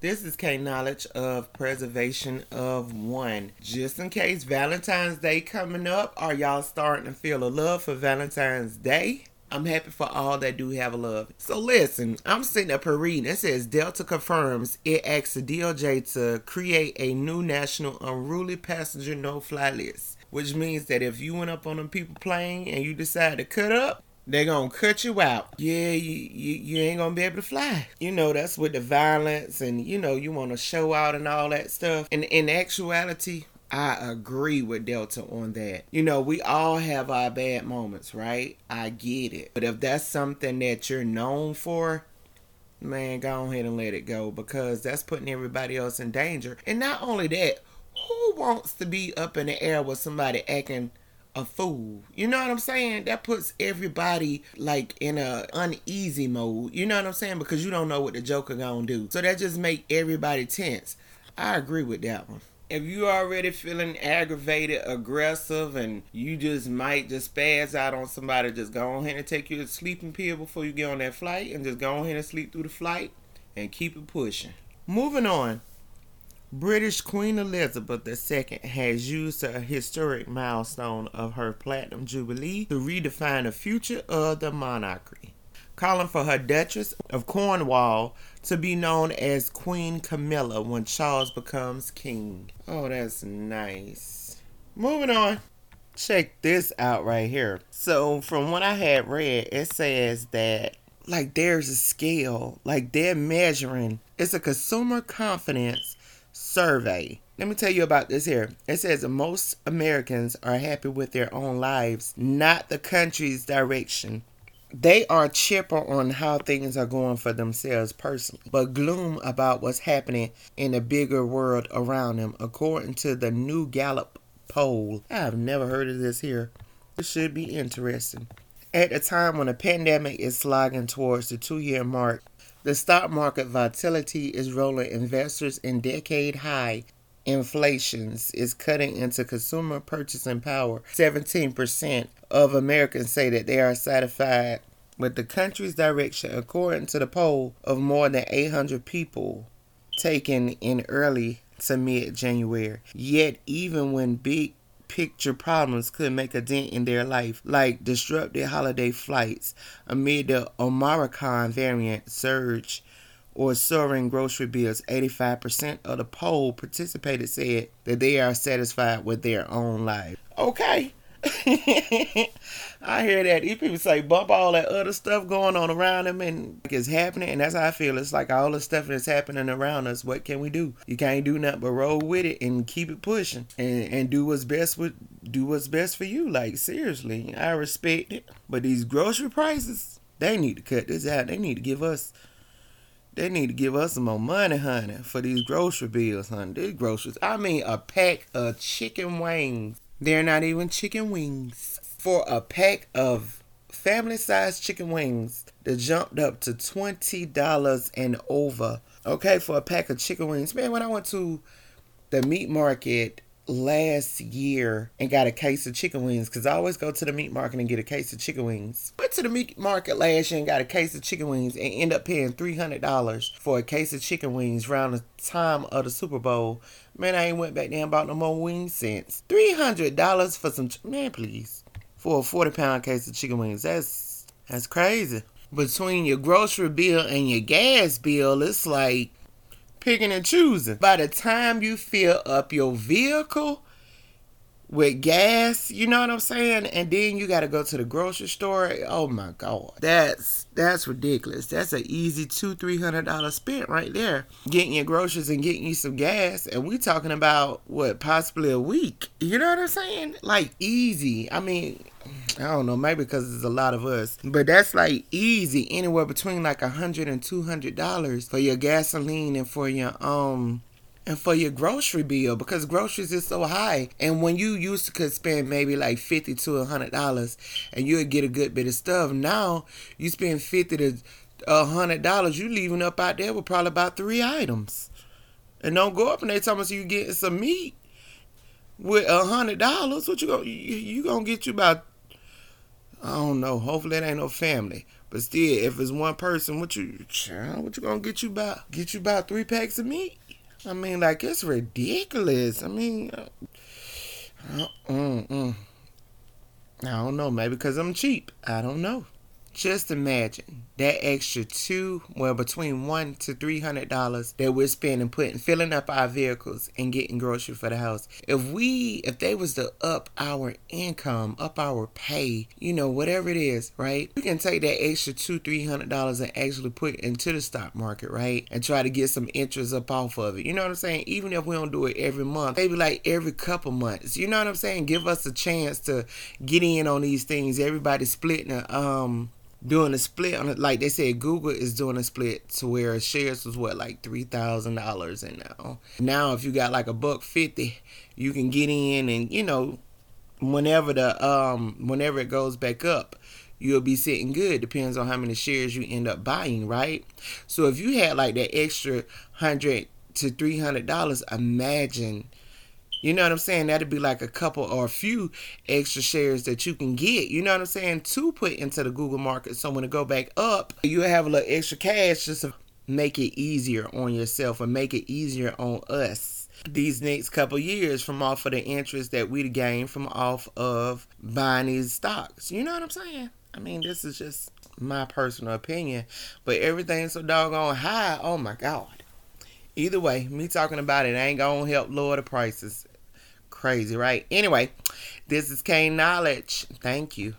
This is K Knowledge of Preservation of One. Just in case Valentine's Day coming up, are y'all starting to feel a love for Valentine's Day? I'm happy for all that do have a love. So listen, I'm sitting up here reading. It says Delta confirms it asks the DOJ to create a new national unruly passenger no-fly list, which means that if you went up on a people plane and you decide to cut up, they're gonna cut you out. Yeah, you, you, you ain't gonna be able to fly. You know, that's with the violence and you know, you wanna show out and all that stuff. And in actuality, I agree with Delta on that. You know, we all have our bad moments, right? I get it. But if that's something that you're known for, man, go ahead and let it go because that's putting everybody else in danger. And not only that, who wants to be up in the air with somebody acting a fool. You know what I'm saying? That puts everybody like in a uneasy mode. You know what I'm saying? Because you don't know what the Joker gonna do. So that just make everybody tense. I agree with that one. If you already feeling aggravated, aggressive, and you just might just spaz out on somebody, just go ahead and take your sleeping pill before you get on that flight and just go ahead and sleep through the flight and keep it pushing. Moving on. British Queen Elizabeth II has used a historic milestone of her Platinum Jubilee to redefine the future of the monarchy, calling for her Duchess of Cornwall to be known as Queen Camilla when Charles becomes king. Oh, that's nice. Moving on. Check this out right here. So, from what I had read, it says that like there's a scale, like they're measuring. It's a consumer confidence survey. Let me tell you about this here. It says most Americans are happy with their own lives, not the country's direction. They are chipper on how things are going for themselves personally, but gloom about what's happening in the bigger world around them, according to the new Gallup poll. I have never heard of this here. It should be interesting. At a time when the pandemic is slogging towards the two year mark, the stock market volatility is rolling investors in decade high inflations is cutting into consumer purchasing power. 17% of Americans say that they are satisfied with the country's direction, according to the poll of more than 800 people taken in early to mid January. Yet, even when big picture problems could make a dent in their life, like disrupted holiday flights amid the Omicron variant surge or soaring grocery bills. 85% of the poll participated said that they are satisfied with their own life. Okay. I hear that. These people say bump all that other stuff going on around them and it's happening, and that's how I feel. It's like all the stuff that's happening around us. What can we do? You can't do nothing but roll with it and keep it pushing and, and do what's best with do what's best for you. Like seriously, I respect it. But these grocery prices, they need to cut this out. They need to give us they need to give us some more money, honey, for these grocery bills, honey. These groceries. I mean, a pack of chicken wings. They're not even chicken wings for a pack of family sized chicken wings that jumped up to $20 and over. Okay, for a pack of chicken wings. Man, when I went to the meat market last year and got a case of chicken wings because I always go to the meat market and get a case of chicken wings. Went to the meat market last year and got a case of chicken wings and end up paying $300 for a case of chicken wings around the time of the Super Bowl. Man, I ain't went back there and bought no more wings since. $300 for some, man, please for a 40 pound case of chicken wings. That's that's crazy. Between your grocery bill and your gas bill, it's like picking and choosing. By the time you fill up your vehicle with gas, you know what I'm saying? And then you got to go to the grocery store. Oh my god, that's that's ridiculous. That's an easy two three hundred dollar spent right there, getting your groceries and getting you some gas. And we talking about what possibly a week. You know what I'm saying? Like easy. I mean. I don't know, maybe because there's a lot of us, but that's like easy, anywhere between like a hundred and two hundred dollars for your gasoline and for your um and for your grocery bill because groceries is so high. And when you used to could spend maybe like fifty to a hundred dollars and you would get a good bit of stuff, now you spend fifty to a hundred dollars, you leaving up out there with probably about three items. And don't go up and they tell us you getting some meat with a hundred dollars. What you gonna you, you gonna get you about I don't know. Hopefully it ain't no family. But still, if it's one person, what you child, what you gonna get you about? Get you about three packs of meat? I mean, like it's ridiculous. I mean, uh, uh, mm, mm. I don't know. Maybe because I'm cheap. I don't know. Just imagine that extra two, well, between one to three hundred dollars that we're spending putting filling up our vehicles and getting groceries for the house. If we, if they was to up our income, up our pay, you know, whatever it is, right? We can take that extra two, three hundred dollars and actually put into the stock market, right? And try to get some interest up off of it. You know what I'm saying? Even if we don't do it every month, maybe like every couple months. You know what I'm saying? Give us a chance to get in on these things. Everybody splitting a um doing a split on it. Like they said, Google is doing a split to where shares was what like three thousand dollars, and now now if you got like a buck fifty, you can get in, and you know, whenever the um whenever it goes back up. You'll be sitting good. Depends on how many shares you end up buying, right? So if you had like that extra hundred to three hundred dollars, imagine you know what I'm saying? That'd be like a couple or a few extra shares that you can get. You know what I'm saying? To put into the Google market. So when it go back up, you have a little extra cash just to make it easier on yourself and make it easier on us these next couple years from off of the interest that we gain from off of buying these stocks. You know what I'm saying? I mean, this is just my personal opinion, but everything's so doggone high. Oh my God. Either way, me talking about it ain't gonna help lower the prices. Crazy, right? Anyway, this is Kane Knowledge. Thank you.